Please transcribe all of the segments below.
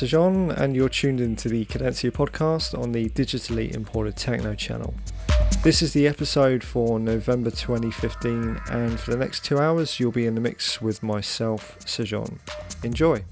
I'm John, and you're tuned into the Cadencia podcast on the digitally imported techno channel. This is the episode for November 2015, and for the next two hours, you'll be in the mix with myself, Sir John. Enjoy!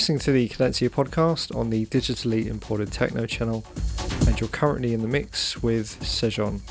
Listening to the Cadencia podcast on the digitally imported techno channel, and you're currently in the mix with Sejon.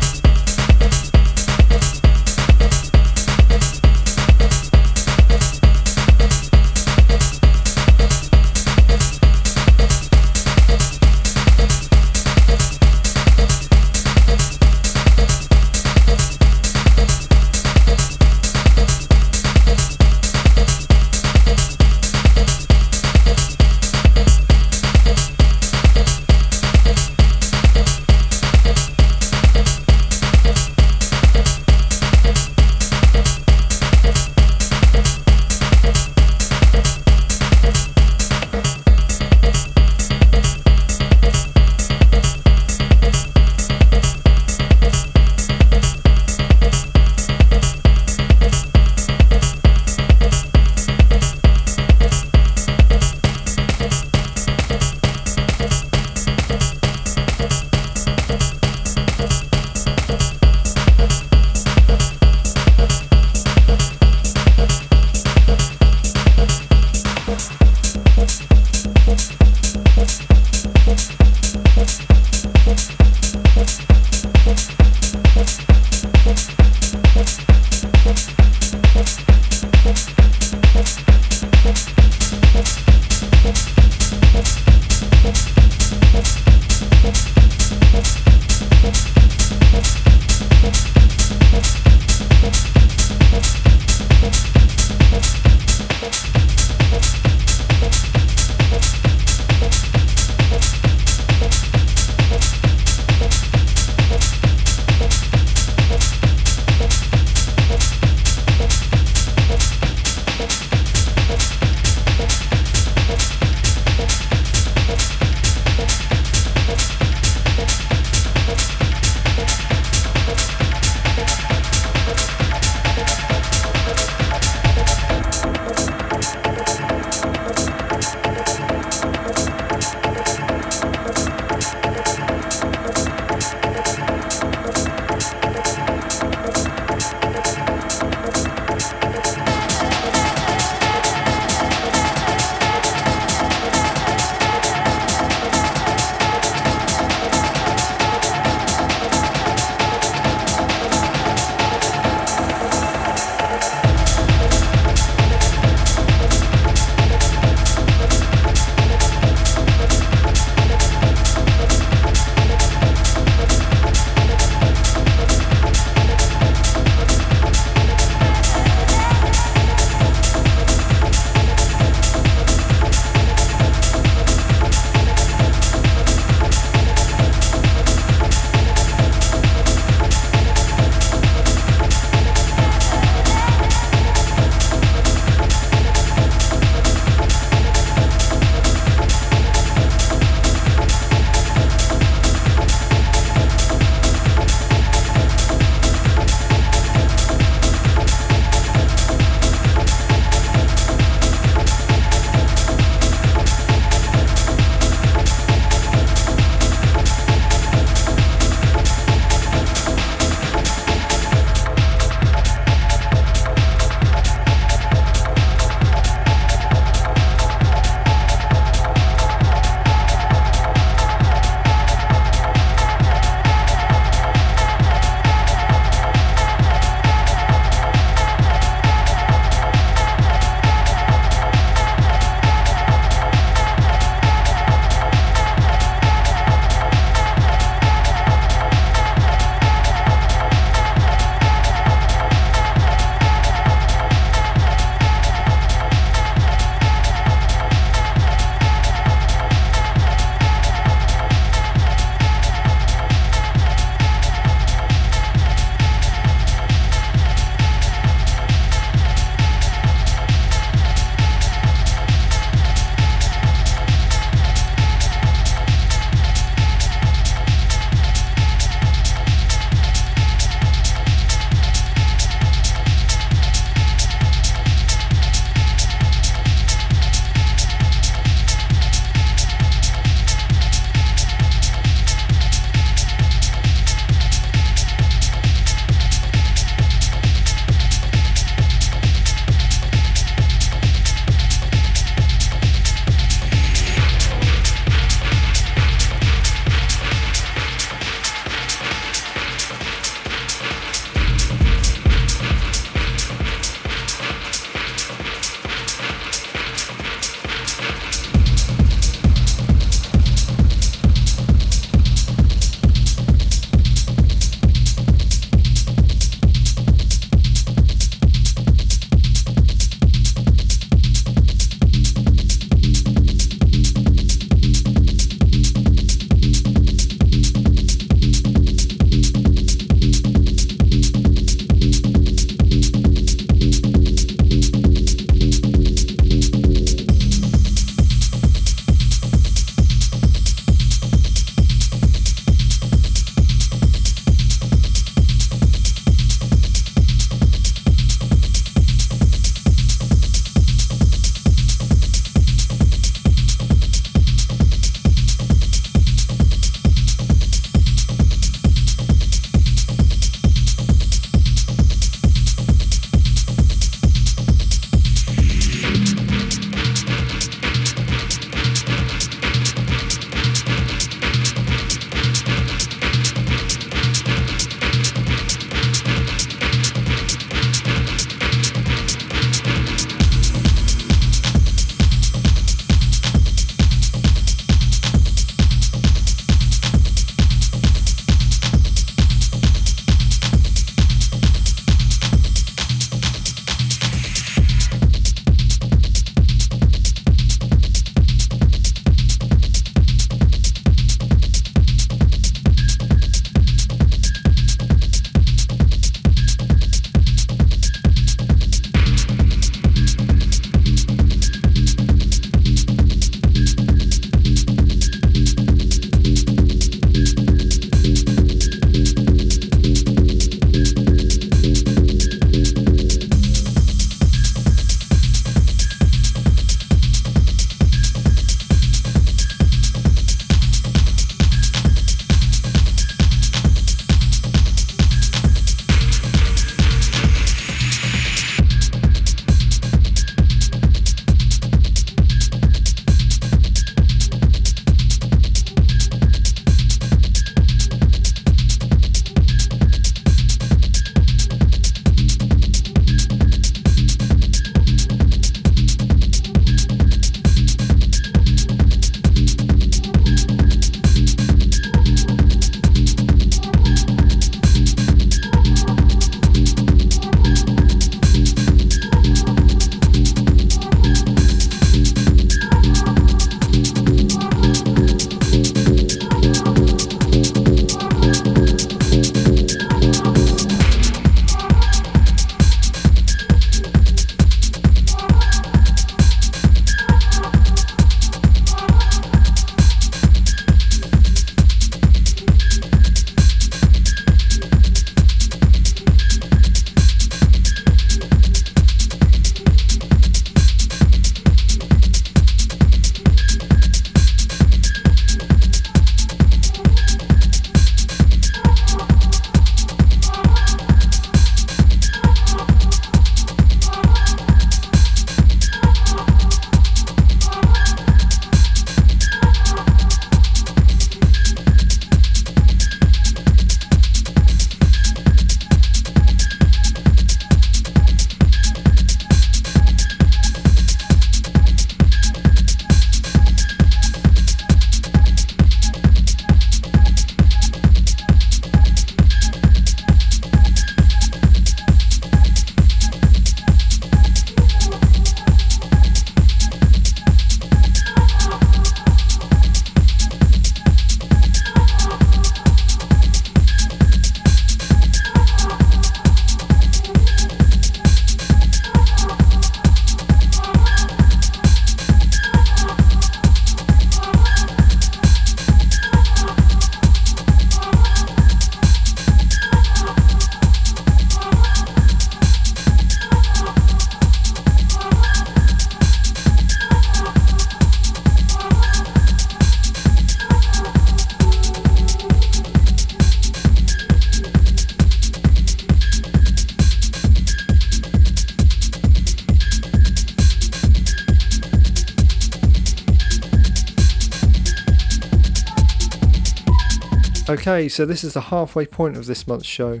Okay, so this is the halfway point of this month's show.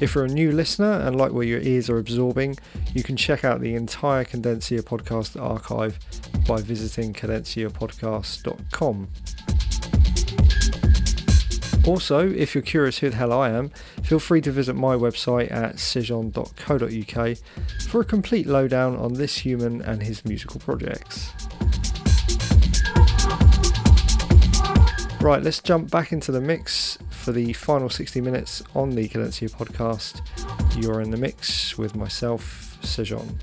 If you're a new listener and like what your ears are absorbing, you can check out the entire Cadencia podcast archive by visiting cadenciapodcast.com. Also, if you're curious who the hell I am, feel free to visit my website at sijon.co.uk for a complete lowdown on this human and his musical projects. Right, let's jump back into the mix for the final 60 minutes on the Cadencia podcast. You're in the mix with myself, Sijon.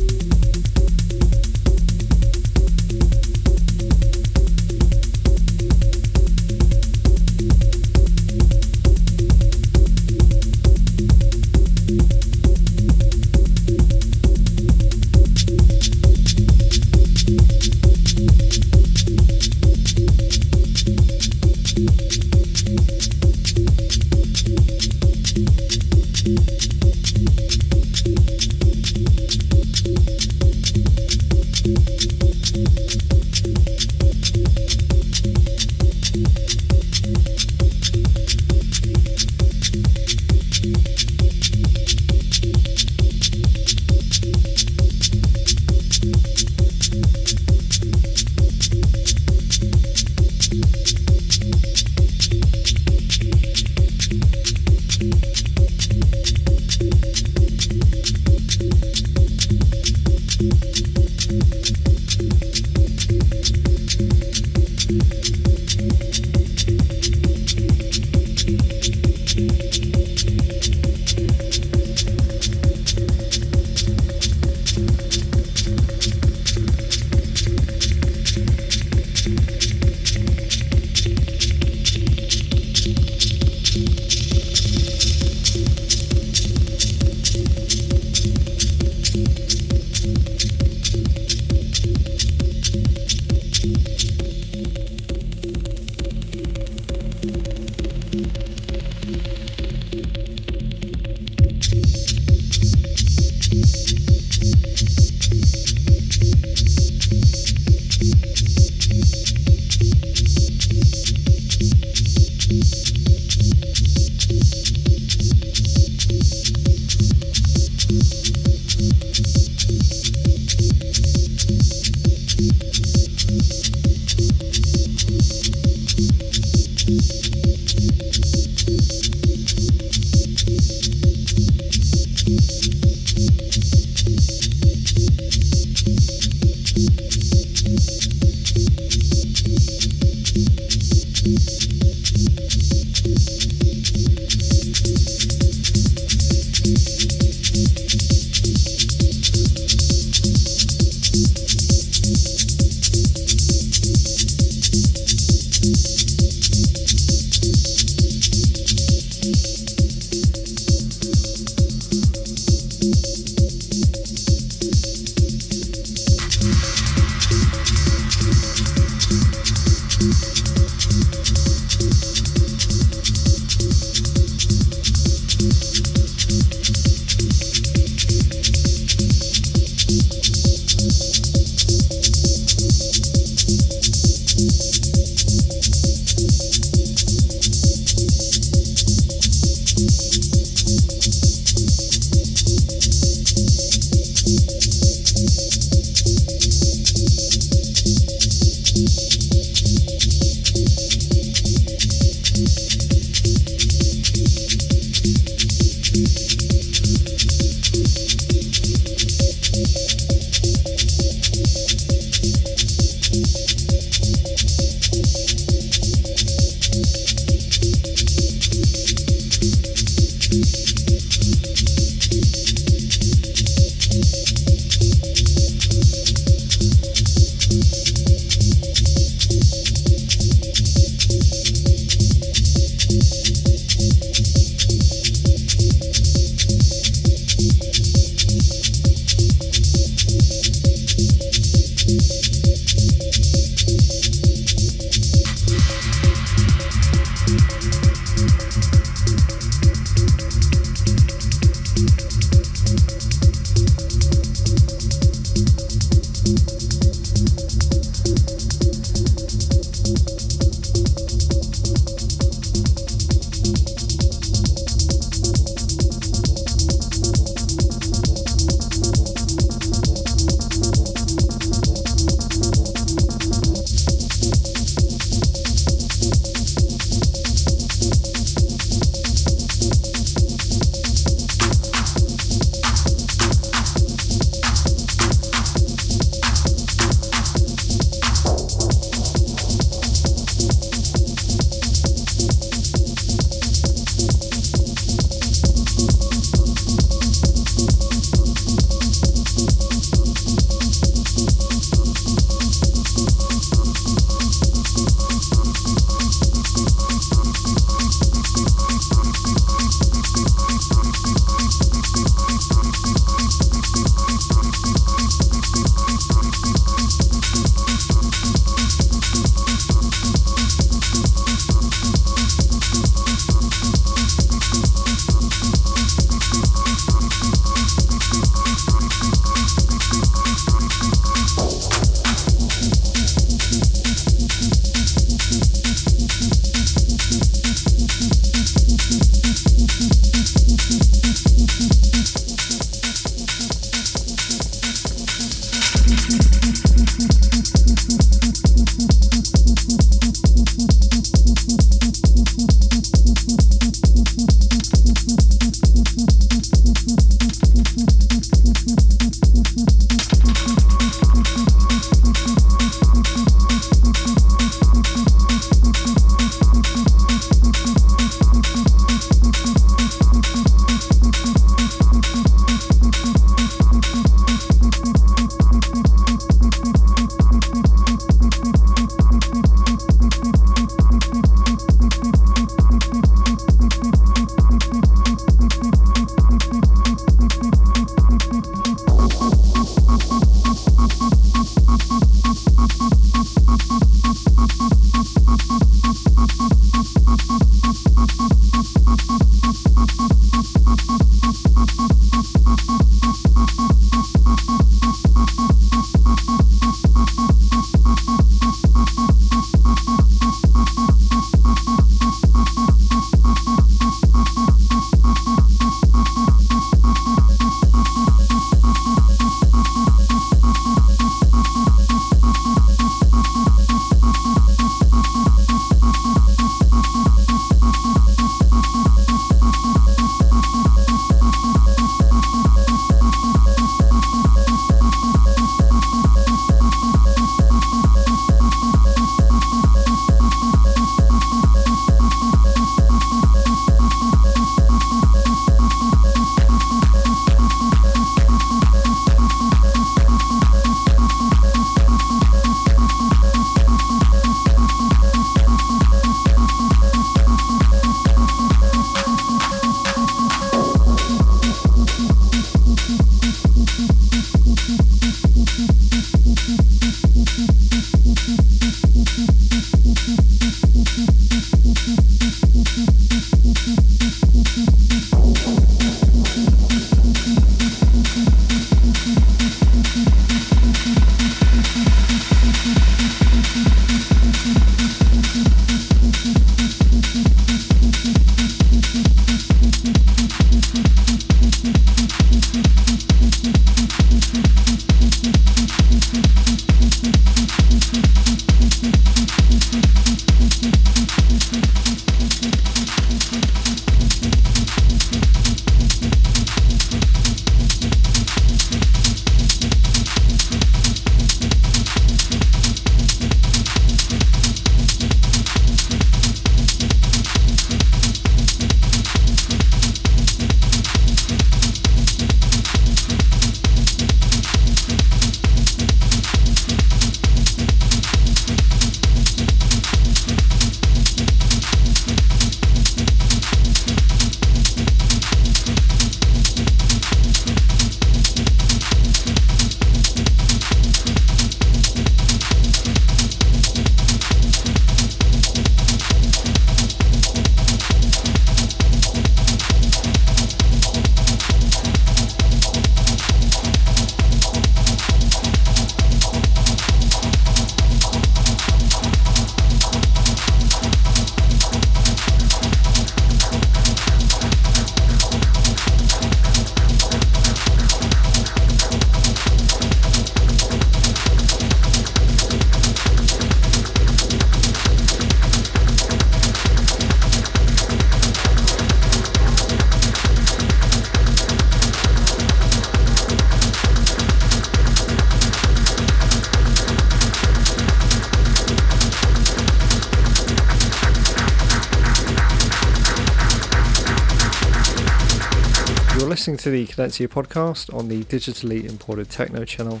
Listening to the Cadencia podcast on the digitally imported techno channel,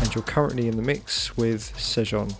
and you're currently in the mix with Sijon.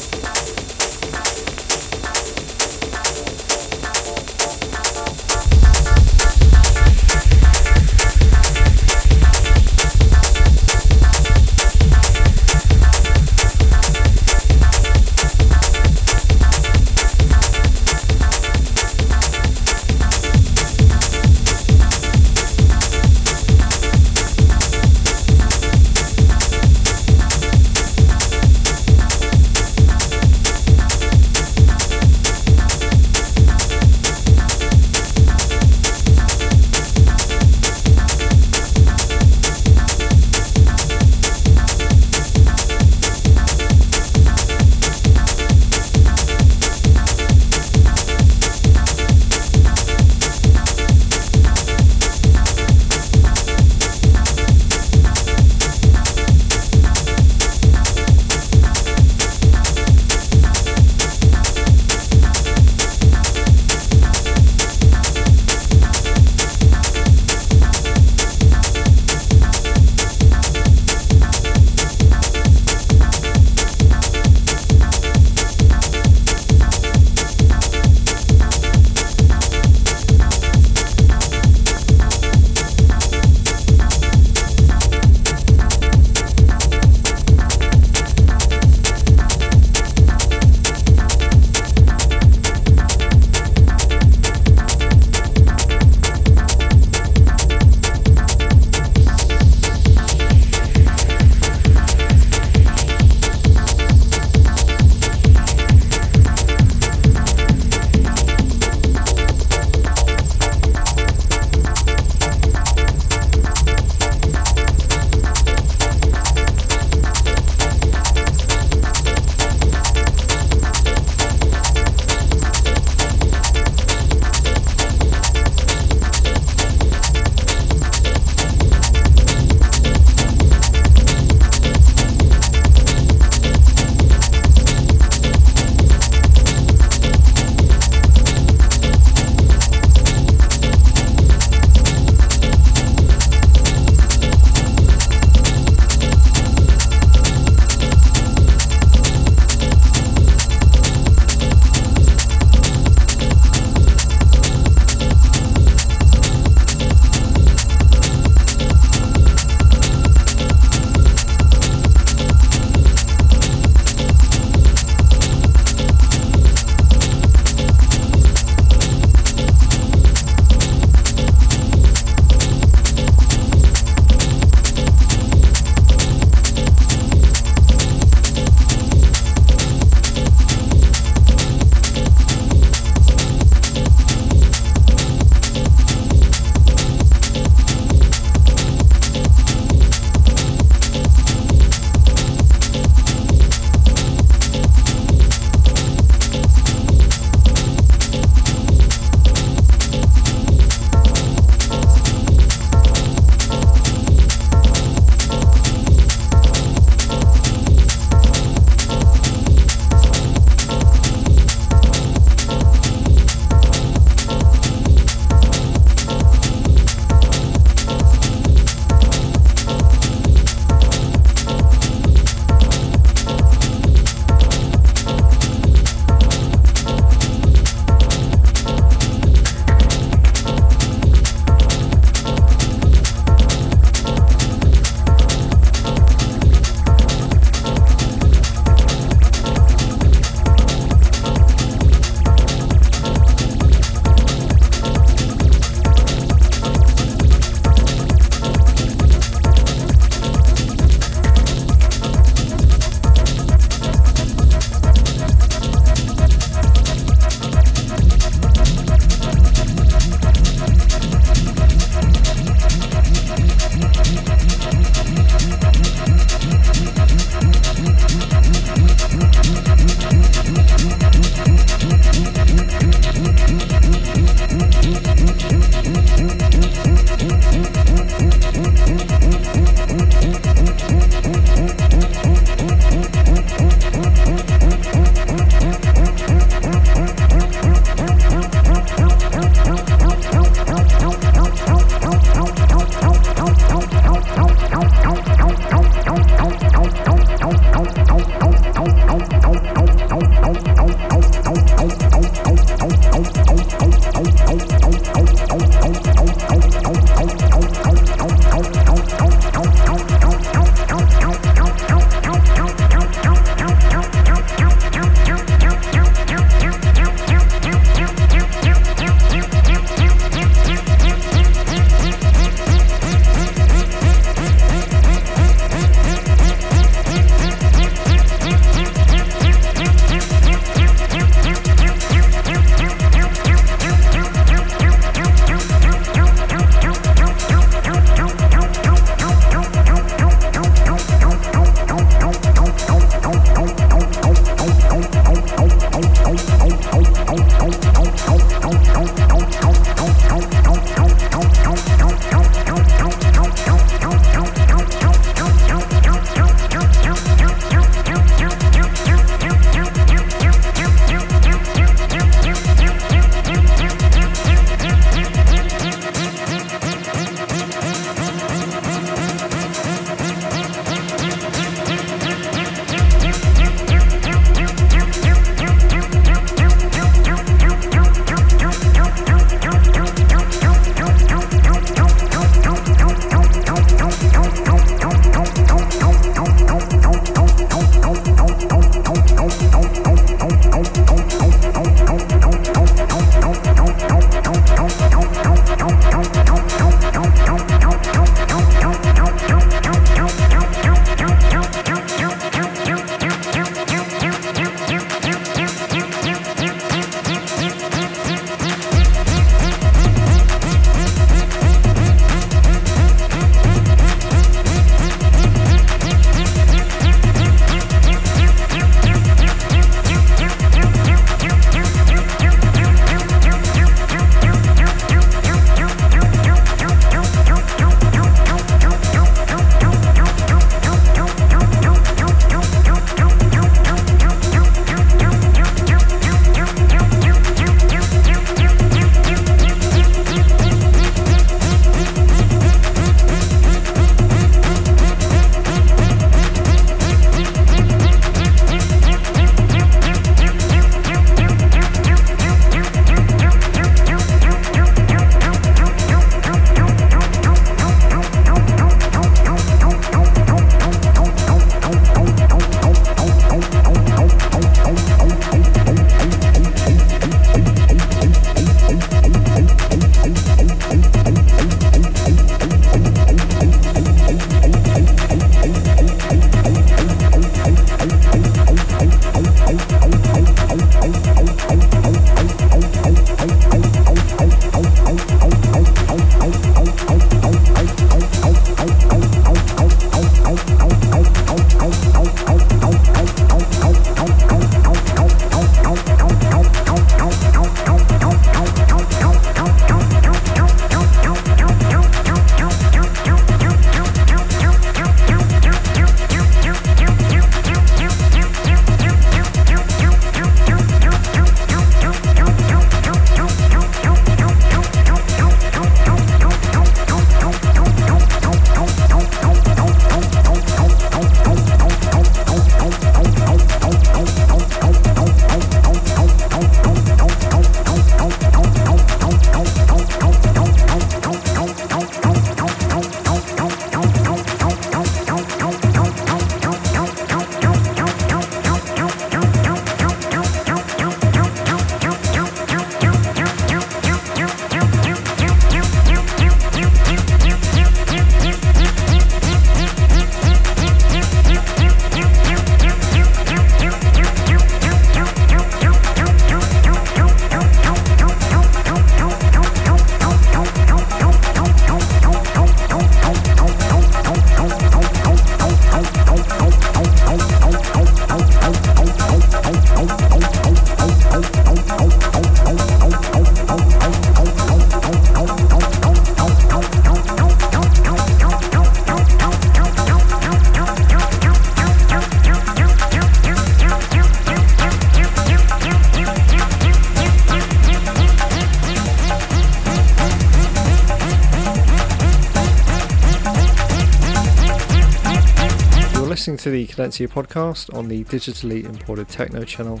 To the Cadencia podcast on the digitally imported techno channel,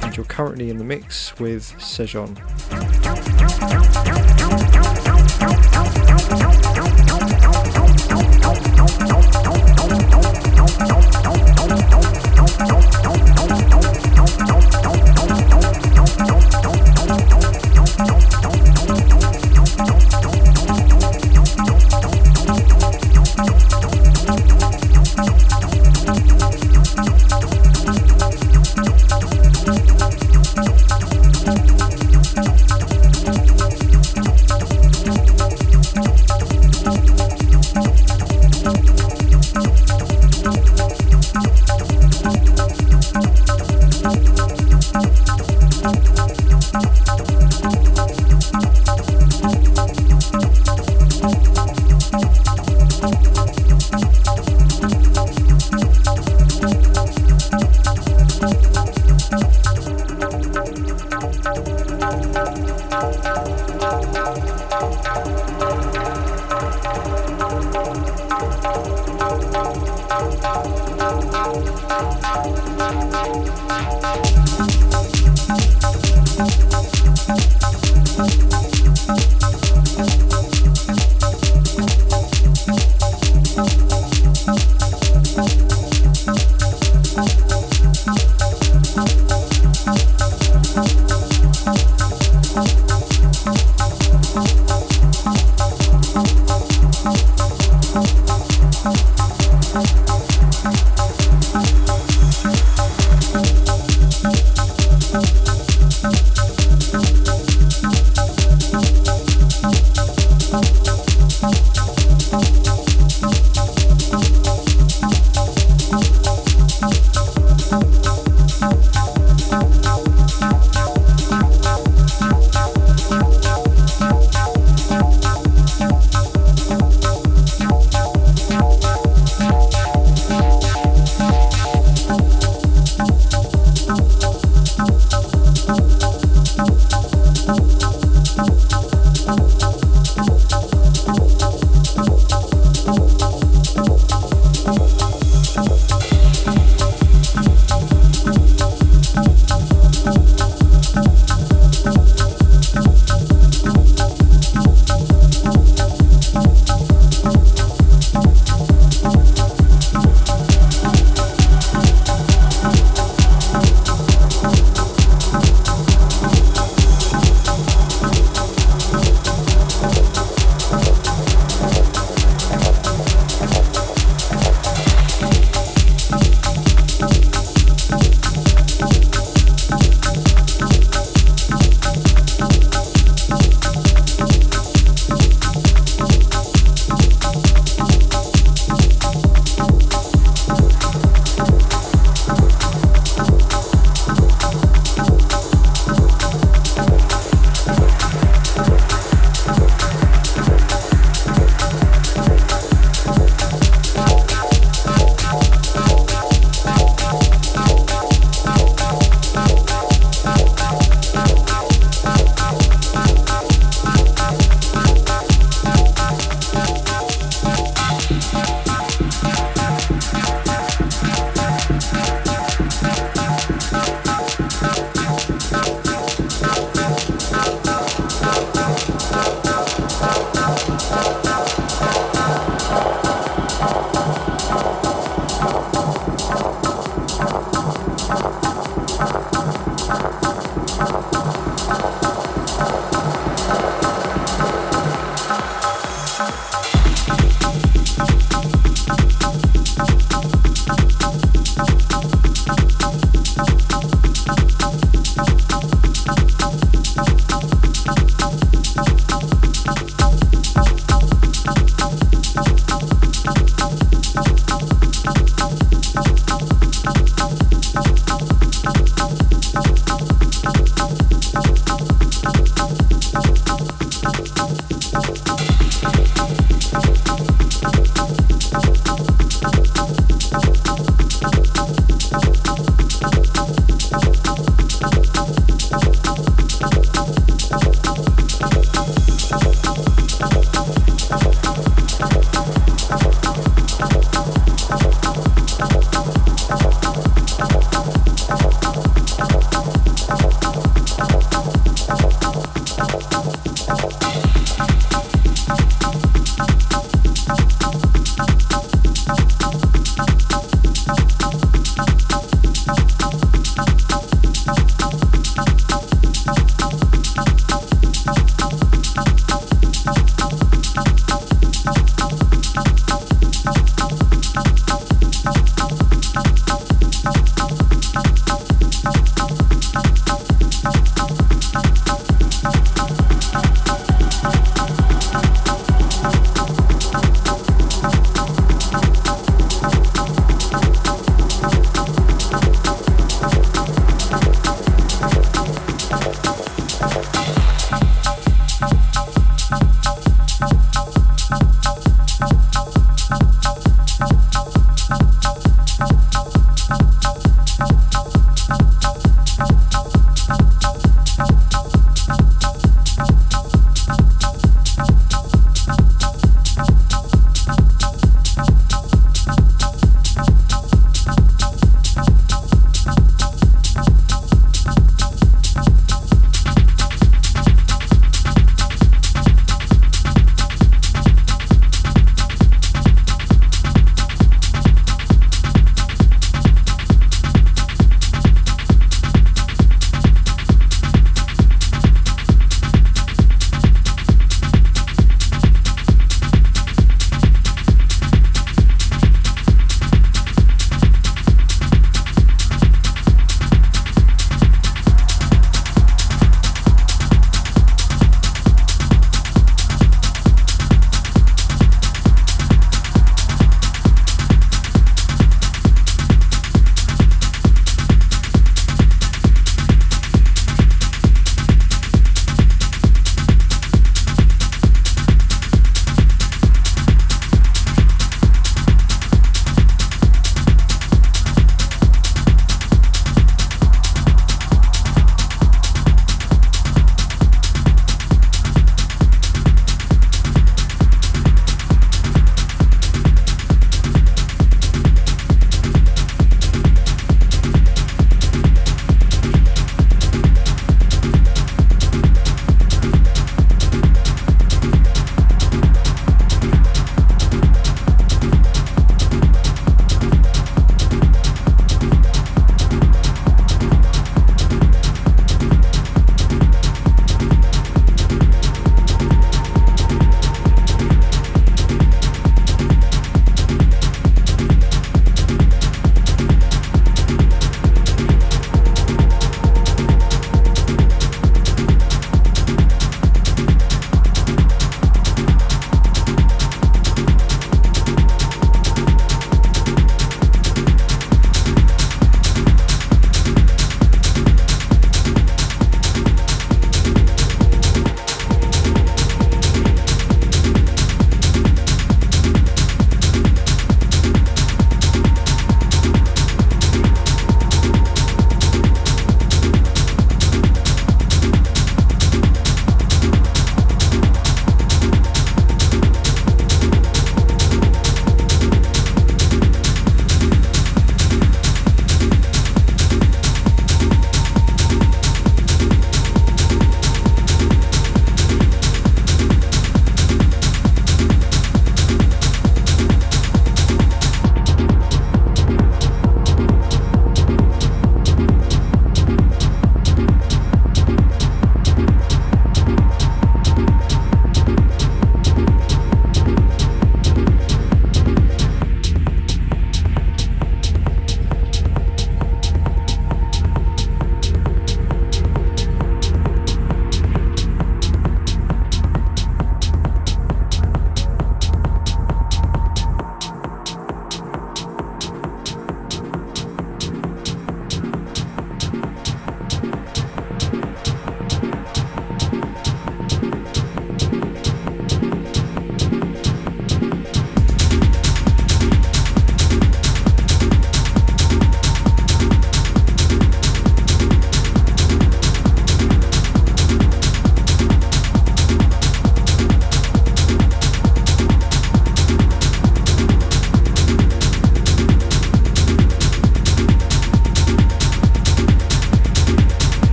and you're currently in the mix with Sijon.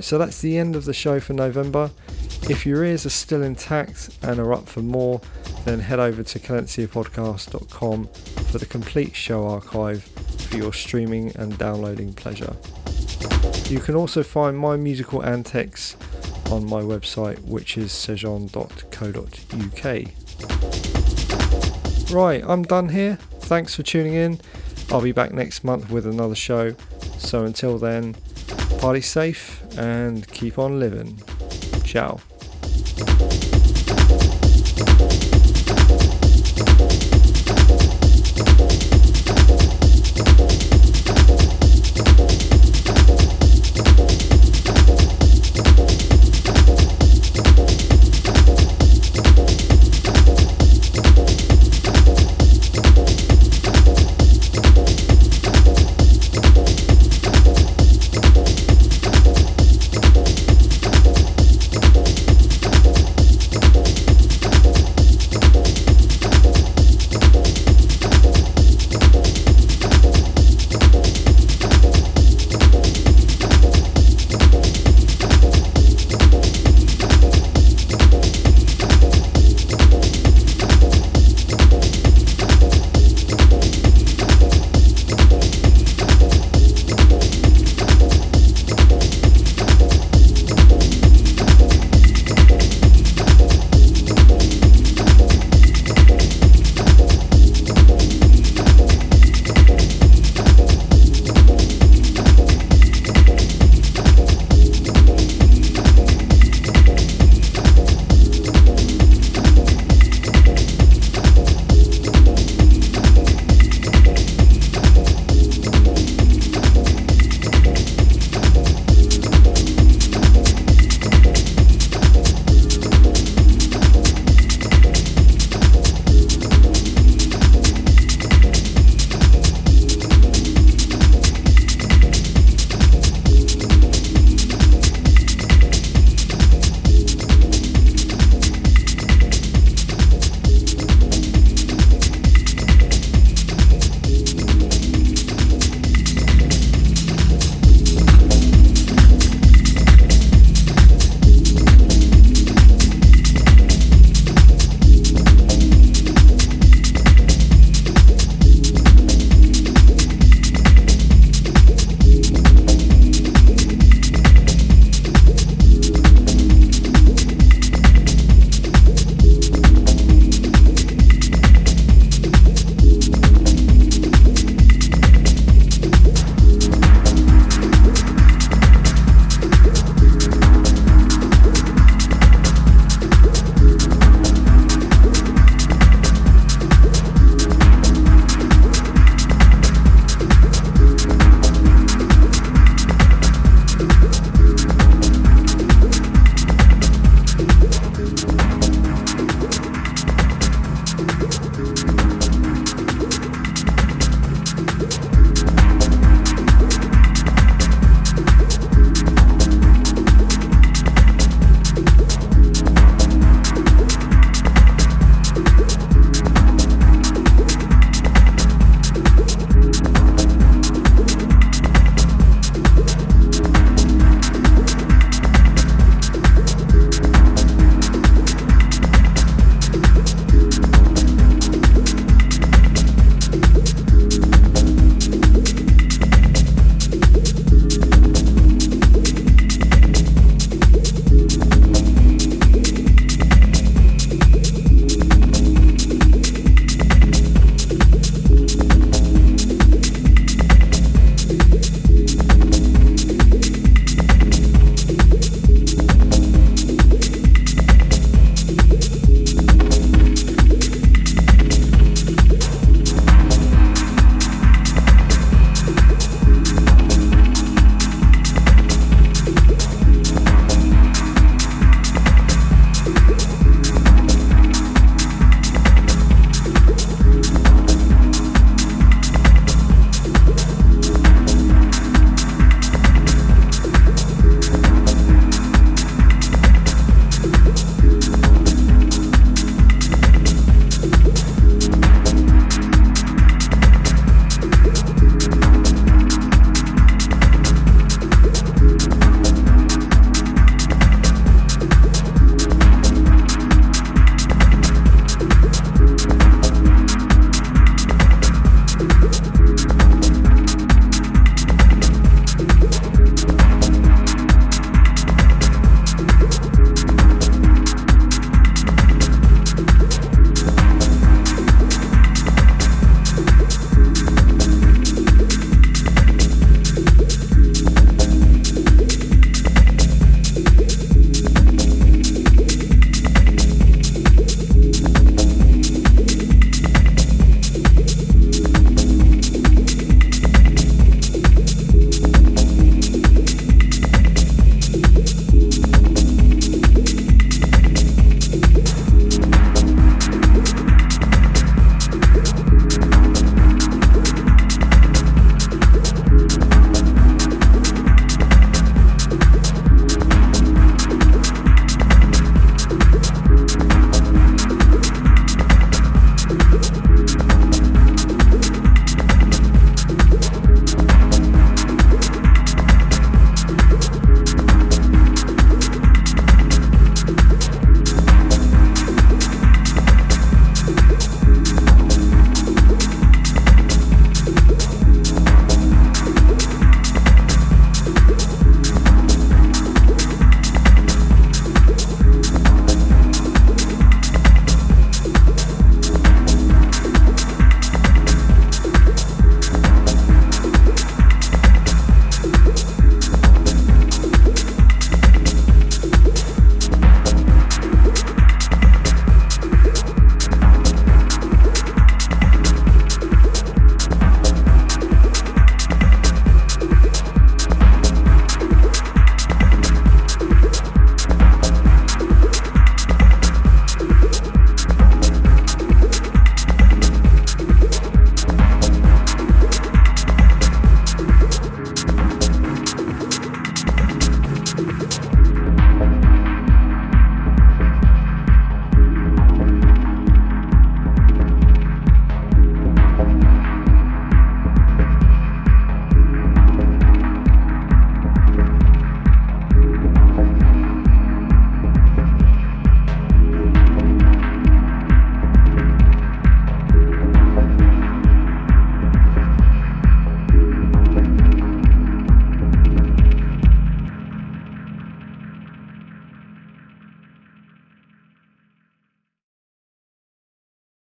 Right, so that's the end of the show for November. If your ears are still intact and are up for more, then head over to cadenciapodcast.com for the complete show archive for your streaming and downloading pleasure. You can also find my musical antics on my website, which is sijon.co.uk. Right, I'm done here. Thanks for tuning in. I'll be back next month with another show. So until then, party safe and keep on living. Ciao.